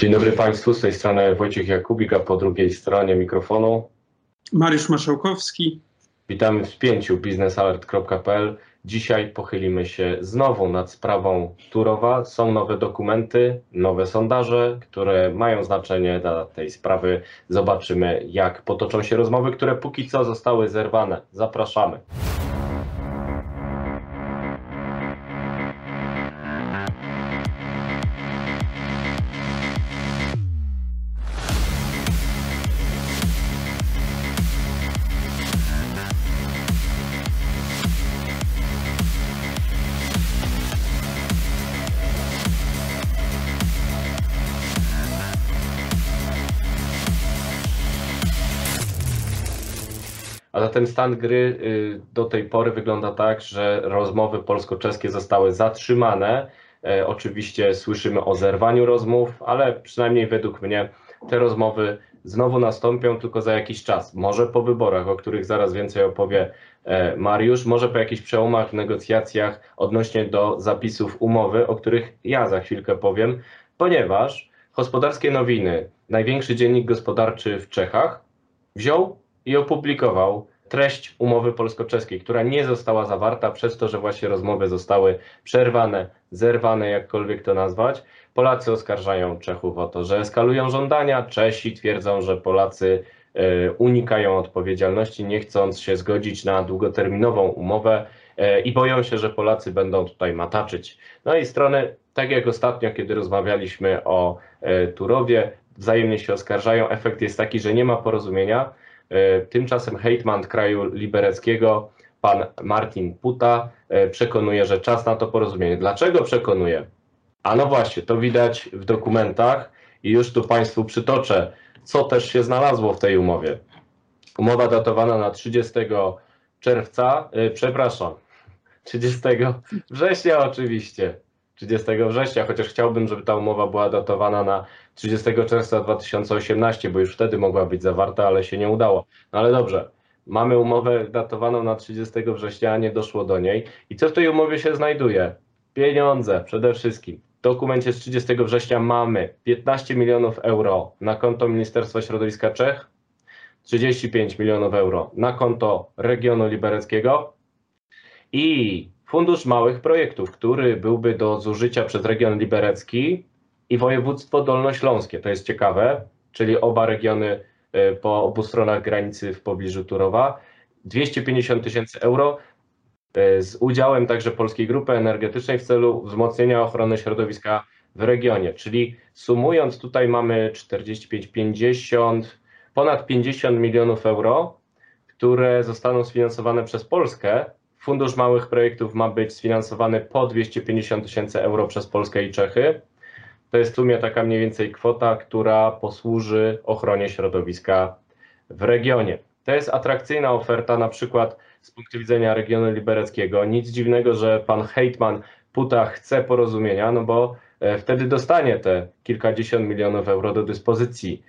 Dzień dobry Państwu, z tej strony Wojciech Jakubik, a po drugiej stronie mikrofonu Mariusz Maszałkowski. Witamy w spięciu biznesalert.pl. Dzisiaj pochylimy się znowu nad sprawą Turowa. Są nowe dokumenty, nowe sondaże, które mają znaczenie dla tej sprawy. Zobaczymy, jak potoczą się rozmowy, które póki co zostały zerwane. Zapraszamy. Zatem stan gry y, do tej pory wygląda tak, że rozmowy polsko-czeskie zostały zatrzymane. E, oczywiście słyszymy o zerwaniu rozmów, ale przynajmniej według mnie te rozmowy znowu nastąpią tylko za jakiś czas. Może po wyborach, o których zaraz więcej opowie e, Mariusz, może po jakichś przełomach w negocjacjach odnośnie do zapisów umowy, o których ja za chwilkę powiem, ponieważ Gospodarskie Nowiny, największy dziennik gospodarczy w Czechach, wziął i opublikował treść umowy polsko-czeskiej, która nie została zawarta przez to, że właśnie rozmowy zostały przerwane, zerwane, jakkolwiek to nazwać. Polacy oskarżają Czechów o to, że eskalują żądania, Czesi twierdzą, że Polacy e, unikają odpowiedzialności, nie chcąc się zgodzić na długoterminową umowę e, i boją się, że Polacy będą tutaj mataczyć. No i strony, tak jak ostatnio, kiedy rozmawialiśmy o e, Turowie, wzajemnie się oskarżają. Efekt jest taki, że nie ma porozumienia. E, tymczasem hejtman kraju libereckiego, pan Martin Puta, e, przekonuje, że czas na to porozumienie. Dlaczego przekonuje? A no właśnie, to widać w dokumentach i już tu Państwu przytoczę, co też się znalazło w tej umowie. Umowa datowana na 30 czerwca, yy, przepraszam, 30 września oczywiście, 30 września, chociaż chciałbym, żeby ta umowa była datowana na 30 czerwca 2018, bo już wtedy mogła być zawarta, ale się nie udało. No ale dobrze, mamy umowę datowaną na 30 września, nie doszło do niej. I co w tej umowie się znajduje? Pieniądze przede wszystkim. W dokumencie z 30 września mamy 15 milionów euro na konto Ministerstwa Środowiska Czech, 35 milionów euro na konto regionu libereckiego i Fundusz Małych Projektów, który byłby do zużycia przez region liberecki i województwo dolnośląskie. To jest ciekawe, czyli oba regiony e, po obu stronach granicy w pobliżu Turowa. 250 tysięcy euro e, z udziałem także Polskiej Grupy Energetycznej w celu wzmocnienia ochrony środowiska w regionie. Czyli sumując tutaj mamy 45, 50, ponad 50 milionów euro, które zostaną sfinansowane przez Polskę Fundusz Małych Projektów ma być sfinansowany po 250 tysięcy euro przez Polskę i Czechy. To jest w sumie taka mniej więcej kwota, która posłuży ochronie środowiska w regionie. To jest atrakcyjna oferta na przykład z punktu widzenia regionu libereckiego. Nic dziwnego, że pan Hejtman Puta chce porozumienia, no bo e, wtedy dostanie te kilkadziesiąt milionów euro do dyspozycji.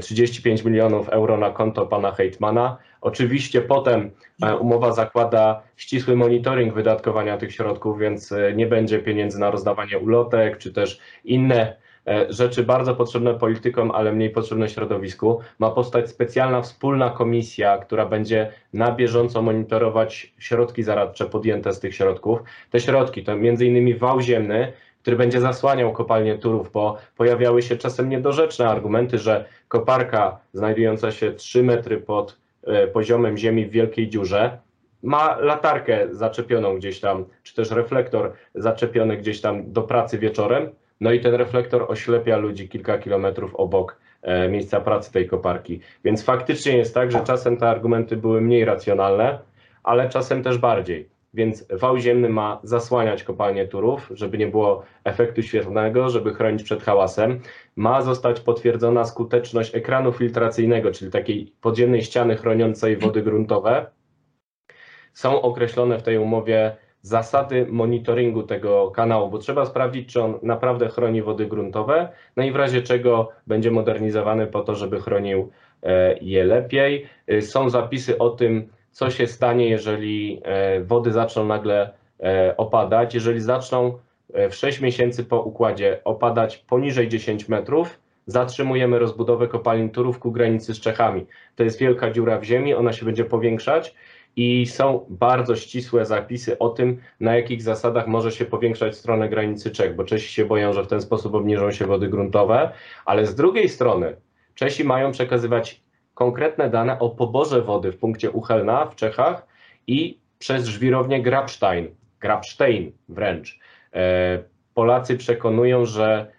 35 e, milionów euro na konto pana Hejtmana. Oczywiście potem e, umowa zakłada ścisły monitoring wydatkowania tych środków, więc e, nie będzie pieniędzy na rozdawanie ulotek czy też inne rzeczy bardzo potrzebne politykom, ale mniej potrzebne środowisku. Ma powstać specjalna wspólna komisja, która będzie na bieżąco monitorować środki zaradcze podjęte z tych środków. Te środki to innymi wał ziemny, który będzie zasłaniał kopalnię Turów, bo pojawiały się czasem niedorzeczne argumenty, że koparka znajdująca się 3 metry pod e, poziomem ziemi w wielkiej dziurze. Ma latarkę zaczepioną gdzieś tam, czy też reflektor zaczepiony gdzieś tam do pracy wieczorem, no i ten reflektor oślepia ludzi kilka kilometrów obok e, miejsca pracy tej koparki. Więc faktycznie jest tak, że czasem te argumenty były mniej racjonalne, ale czasem też bardziej więc wał ziemny ma zasłaniać kopalnię Turów, żeby nie było efektu świetlnego, żeby chronić przed hałasem. Ma zostać potwierdzona skuteczność ekranu filtracyjnego, czyli takiej podziemnej ściany chroniącej wody gruntowe. Są określone w tej umowie zasady monitoringu tego kanału, bo trzeba sprawdzić, czy on naprawdę chroni wody gruntowe, no i w razie czego będzie modernizowany po to, żeby chronił e, je lepiej. E, są zapisy o tym, co się stanie, jeżeli e, wody zaczną nagle e, opadać. Jeżeli zaczną e, w 6 miesięcy po układzie opadać poniżej 10 metrów, zatrzymujemy rozbudowę kopalin Turów ku granicy z Czechami. To jest wielka dziura w ziemi, ona się będzie powiększać i są bardzo ścisłe zapisy o tym, na jakich zasadach może się powiększać stronę granicy Czech, bo Czesi się boją, że w ten sposób obniżą się wody gruntowe, ale z drugiej strony Czesi mają przekazywać konkretne dane o poborze wody w punkcie Uchelna w Czechach i przez żwirownię Grabstein, Grabstein wręcz. E, Polacy przekonują, że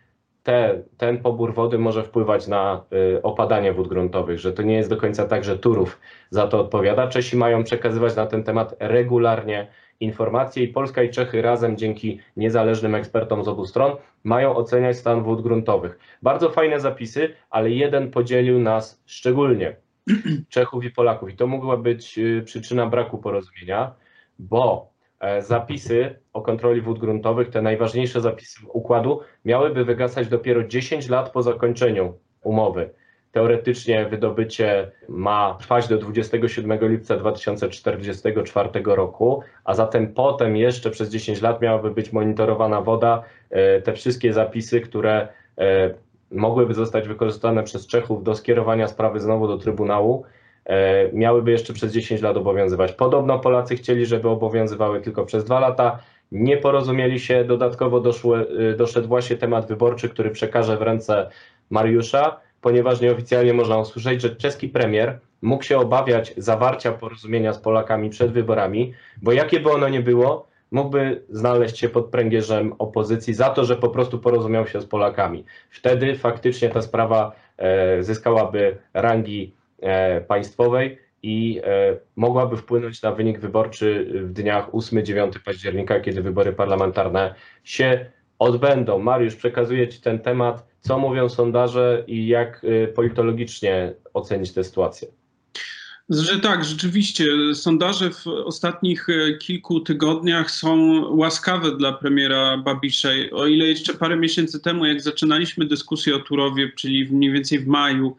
te, ten pobór wody może wpływać na y, opadanie wód gruntowych, że to nie jest do końca tak, że Turów za to odpowiada. Czesi mają przekazywać na ten temat regularnie informacje i Polska i Czechy razem dzięki niezależnym ekspertom z obu stron mają oceniać stan wód gruntowych. Bardzo fajne zapisy, ale jeden podzielił nas szczególnie, Czechów i Polaków i to mogła być y, przyczyna braku porozumienia, bo E, zapisy o kontroli wód gruntowych, te najważniejsze zapisy układu, miałyby wygasać dopiero 10 lat po zakończeniu umowy. Teoretycznie wydobycie ma trwać do 27 lipca 2044 roku, a zatem potem jeszcze przez 10 lat miałaby być monitorowana woda. E, te wszystkie zapisy, które e, mogłyby zostać wykorzystane przez Czechów do skierowania sprawy znowu do Trybunału, E, miałyby jeszcze przez 10 lat obowiązywać. Podobno Polacy chcieli, żeby obowiązywały tylko przez dwa lata. Nie porozumieli się, dodatkowo doszły, doszedł właśnie temat wyborczy, który przekaże w ręce Mariusza, ponieważ nieoficjalnie można usłyszeć, że czeski premier mógł się obawiać zawarcia porozumienia z Polakami przed wyborami, bo jakie by ono nie było, mógłby znaleźć się pod pręgierzem opozycji za to, że po prostu porozumiał się z Polakami. Wtedy faktycznie ta sprawa e, zyskałaby rangi E, państwowej i e, mogłaby wpłynąć na wynik wyborczy w dniach 8-9 października, kiedy wybory parlamentarne się odbędą. Mariusz, przekazuję Ci ten temat. Co mówią sondaże i jak e, politologicznie ocenić tę sytuację? Że tak, rzeczywiście. Sondaże w ostatnich kilku tygodniach są łaskawe dla premiera Babisza. O ile jeszcze parę miesięcy temu, jak zaczynaliśmy dyskusję o Turowie, czyli mniej więcej w maju,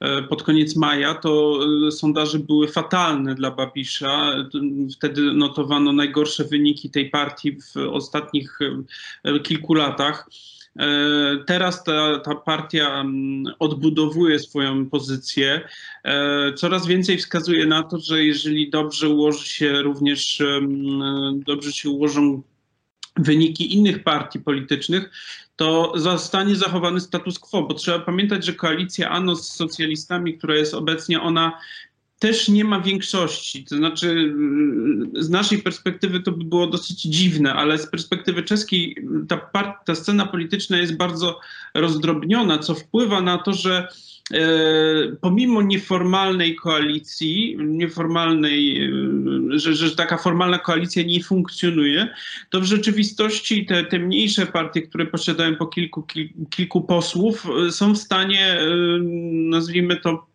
E, pod koniec maja, to sondaże były fatalne dla Babisza. Wtedy notowano najgorsze wyniki tej partii w ostatnich kilku latach. Teraz ta, ta partia mm, odbudowuje swoją pozycję. Coraz więcej wskazuje na to, że jeżeli dobrze ułoży się również, dobrze się ułożą wyniki innych partii politycznych, to zostanie zachowany status quo, bo trzeba pamiętać, że koalicja ANO z socjalistami, która jest obecnie, ona też nie ma większości. To znaczy, z naszej perspektywy to by było dosyć dziwne, ale z perspektywy czeskiej ta, ta scena polityczna jest bardzo rozdrobniona, co wpływa na to, że E, pomimo nieformalnej koalicji, nieformalnej, że, że taka formalna koalicja nie funkcjonuje, to w rzeczywistości te, te mniejsze partie, które posiadają po kilku, kilku posłów, są w stanie, nazwijmy to,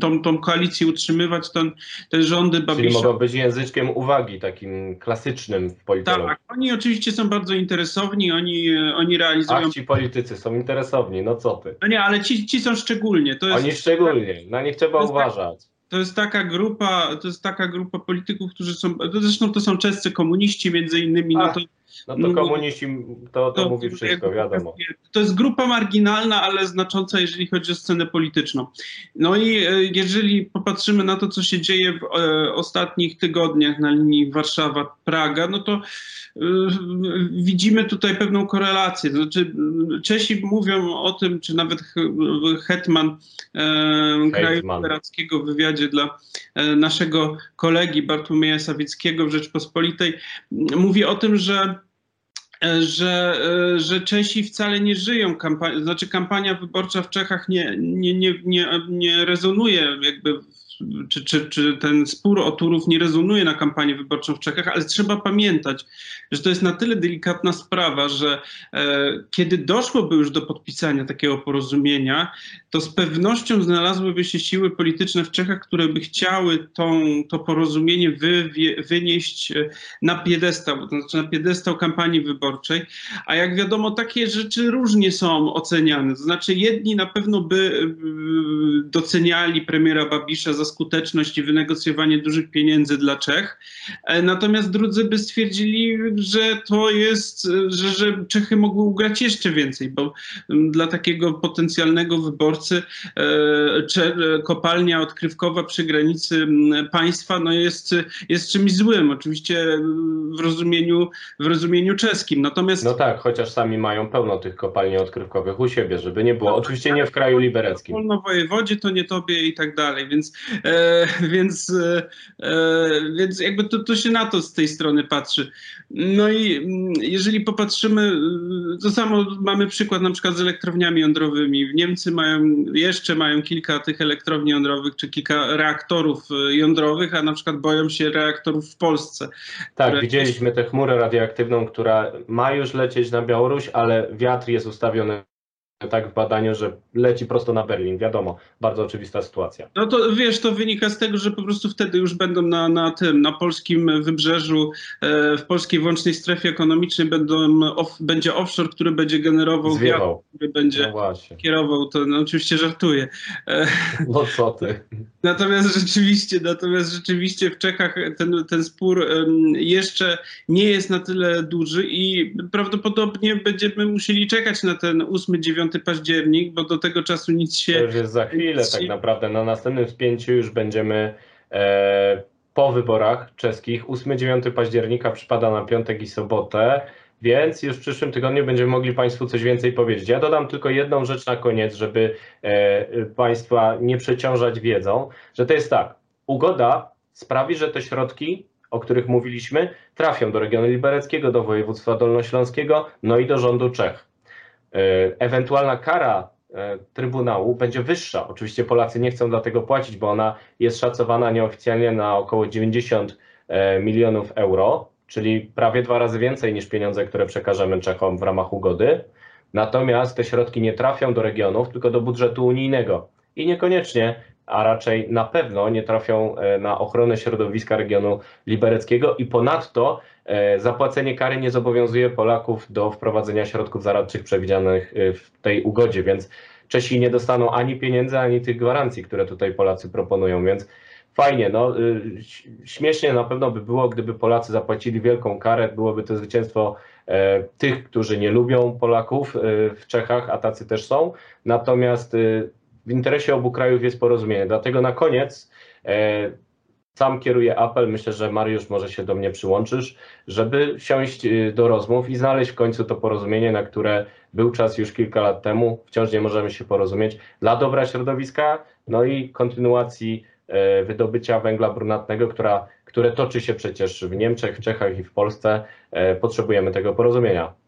tą, tą koalicję utrzymywać, ten, te rządy Babisza. Czyli mogą być języczkiem uwagi, takim klasycznym w politologii. Tak, oni oczywiście są bardzo interesowni, oni, oni realizują... Ach, ci politycy są interesowni, no co ty. No nie, ale ci, ci są szczególnie. To jest... Oni szczególnie, na nich trzeba tak- uważać. To jest taka grupa, to jest taka grupa polityków, którzy są, zresztą to są czescy komuniści między innymi, no to no to komuniści, to, to, to mówi wszystko, wiadomo. To jest grupa marginalna, ale znacząca, jeżeli chodzi o scenę polityczną. No i e, jeżeli popatrzymy na to, co się dzieje w e, ostatnich tygodniach na linii Warszawa-Praga, no to e, widzimy tutaj pewną korelację. To znaczy, Czesi mówią o tym, czy nawet Hetman kraju literackiego w wywiadzie dla naszego kolegi Bartłomieja Sawickiego w Rzeczpospolitej mówi o tym, że że, e, że Czesi wcale nie żyją. Kampanią, znaczy kampania wyborcza w Czechach nie, nie, nie, nie, nie rezonuje jakby czy, czy, czy ten spór o Turów nie rezonuje na kampanię wyborczą w Czechach, ale trzeba pamiętać, że to jest na tyle delikatna sprawa, że e, kiedy doszłoby już do podpisania takiego porozumienia, to z pewnością znalazłyby się siły polityczne w Czechach, które by chciały tą, to porozumienie wy, wynieść e, na piedestał, to znaczy na piedestał kampanii wyborczej a jak wiadomo, takie rzeczy różnie są oceniane. To znaczy, jedni na pewno by y, doceniali premiera Babisza za skuteczność i wynegocjowanie dużych pieniędzy dla Czech, e, natomiast drudzy by stwierdzili, że to jest, że, że Czechy mogły ugrać jeszcze więcej, bo dla takiego potencjalnego wyborcy e, kopalnia odkrywkowa przy granicy państwa no jest, jest czymś złym, oczywiście w rozumieniu, w rozumieniu czeskim. Natomiast No tak, chociaż sami mają pełno tych kopalni odkrywkowych u siebie, żeby nie było. Oczywiście nie w kraju libereckim. wolno wojewodzie to nie tobie i tak dalej, więc, e, więc, e, e, więc jakby to, to się na to z tej strony patrzy. No i jeżeli popatrzymy, to samo mamy przykład na przykład z elektrowniami jądrowymi. Niemcy mają, jeszcze mają kilka tych elektrowni jądrowych, czy kilka reaktorów y, jądrowych, a na przykład boją się reaktorów w Polsce. Tak, które- widzieliśmy tę chmurę radioaktywną, która ma już lecieć na Białoruś, ale wiatr jest ustawiony tak w badaniu, że leci prosto na Berlin. Wiadomo, bardzo oczywista sytuacja. No to wiesz, to wynika z tego, że po prostu wtedy już będą na, na tym, na polskim wybrzeżu, e, w polskiej włącznej strefie ekonomicznej będą off, będzie offshore, który będzie generował wiatr, Zwiewał. który będzie No kierował, to no, oczywiście żartuję. E, No co ty? Natomiast rzeczywiście, natomiast rzeczywiście w Czechach ten, ten spór em, jeszcze nie jest na tyle duży i prawdopodobnie będziemy musieli czekać na ten 8-9 październik, bo do tego czasu nic To się już jest za chwilę tak naprawdę. Na następnym spięciu już będziemy e, po wyborach czeskich. 8-9 października przypada na piątek i sobotę, więc już w przyszłym tygodniu będziemy mogli Państwu coś więcej powiedzieć. Ja dodam tylko jedną rzecz na koniec, żeby e, Państwa nie przeciążać wiedzą, że to jest tak, ugoda sprawi, że te środki, o których mówiliśmy, trafią do regionu libereckiego, do województwa dolnośląskiego, no i do rządu Czech. E, Ewentualna kara e, Trybunału będzie wyższa. Oczywiście Polacy nie chcą dlatego płacić, bo ona jest szacowana nieoficjalnie na około 90 e, milionów euro, czyli prawie dwa razy więcej niż pieniądze, które przekażemy Czechom w ramach ugody. Natomiast te środki nie trafią do regionów, tylko do budżetu unijnego. I niekoniecznie, a raczej na pewno nie trafią e, na ochronę środowiska regionu libereckiego i ponadto e, zapłacenie kary nie zobowiązuje Polaków do wprowadzenia środków zaradczych przewidzianych e, w tej ugodzie, więc Czesi nie dostaną ani pieniędzy, ani tych gwarancji, które tutaj Polacy proponują, więc fajnie, no śmiesznie na pewno by było, gdyby Polacy zapłacili wielką karę, byłoby to zwycięstwo tych, którzy nie lubią Polaków w Czechach, a tacy też są, natomiast w interesie obu krajów jest porozumienie, dlatego na koniec e, sam kieruję apel, myślę, że Mariusz może się do mnie przyłączysz, żeby siąść y, do rozmów i znaleźć w końcu to porozumienie, na które był czas już kilka lat temu, wciąż nie możemy się porozumieć, dla dobra środowiska, no i kontynuacji e, wydobycia węgla brunatnego, która, które toczy się przecież w Niemczech, w Czechach i w Polsce. E, Potrzebujemy tego porozumienia.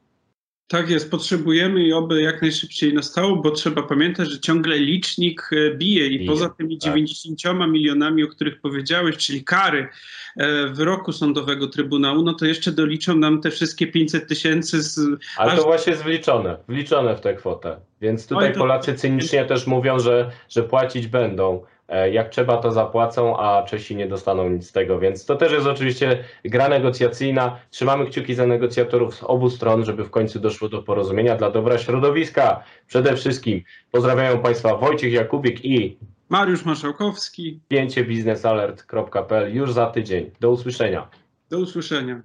Tak jest, potrzebujemy i oby jak najszybciej nastało, bo trzeba pamiętać, że ciągle licznik e, bije i Bije, poza tymi tak. 90 milionami, o których powiedziałeś, czyli kary e, wyroku sądowego Trybunału, no to jeszcze doliczą nam te wszystkie 500 tysięcy z... Ale to właśnie jest wliczone, wliczone w tę kwotę. Więc tutaj Oj, to- Polacy cynicznie też mówią, że, że płacić będą. E, Jak trzeba, to zapłacą, a Czesi nie dostaną nic z tego. Więc to też jest oczywiście gra negocjacyjna. Trzymamy kciuki za negocjatorów z obu stron, żeby w końcu doszło do porozumienia dla dobra środowiska. Przede wszystkim pozdrawiają Państwa Wojciech Jakubik i Mariusz Marszałkowski, pięciebiznesalert.pl już za tydzień. Do usłyszenia. do usłyszenia.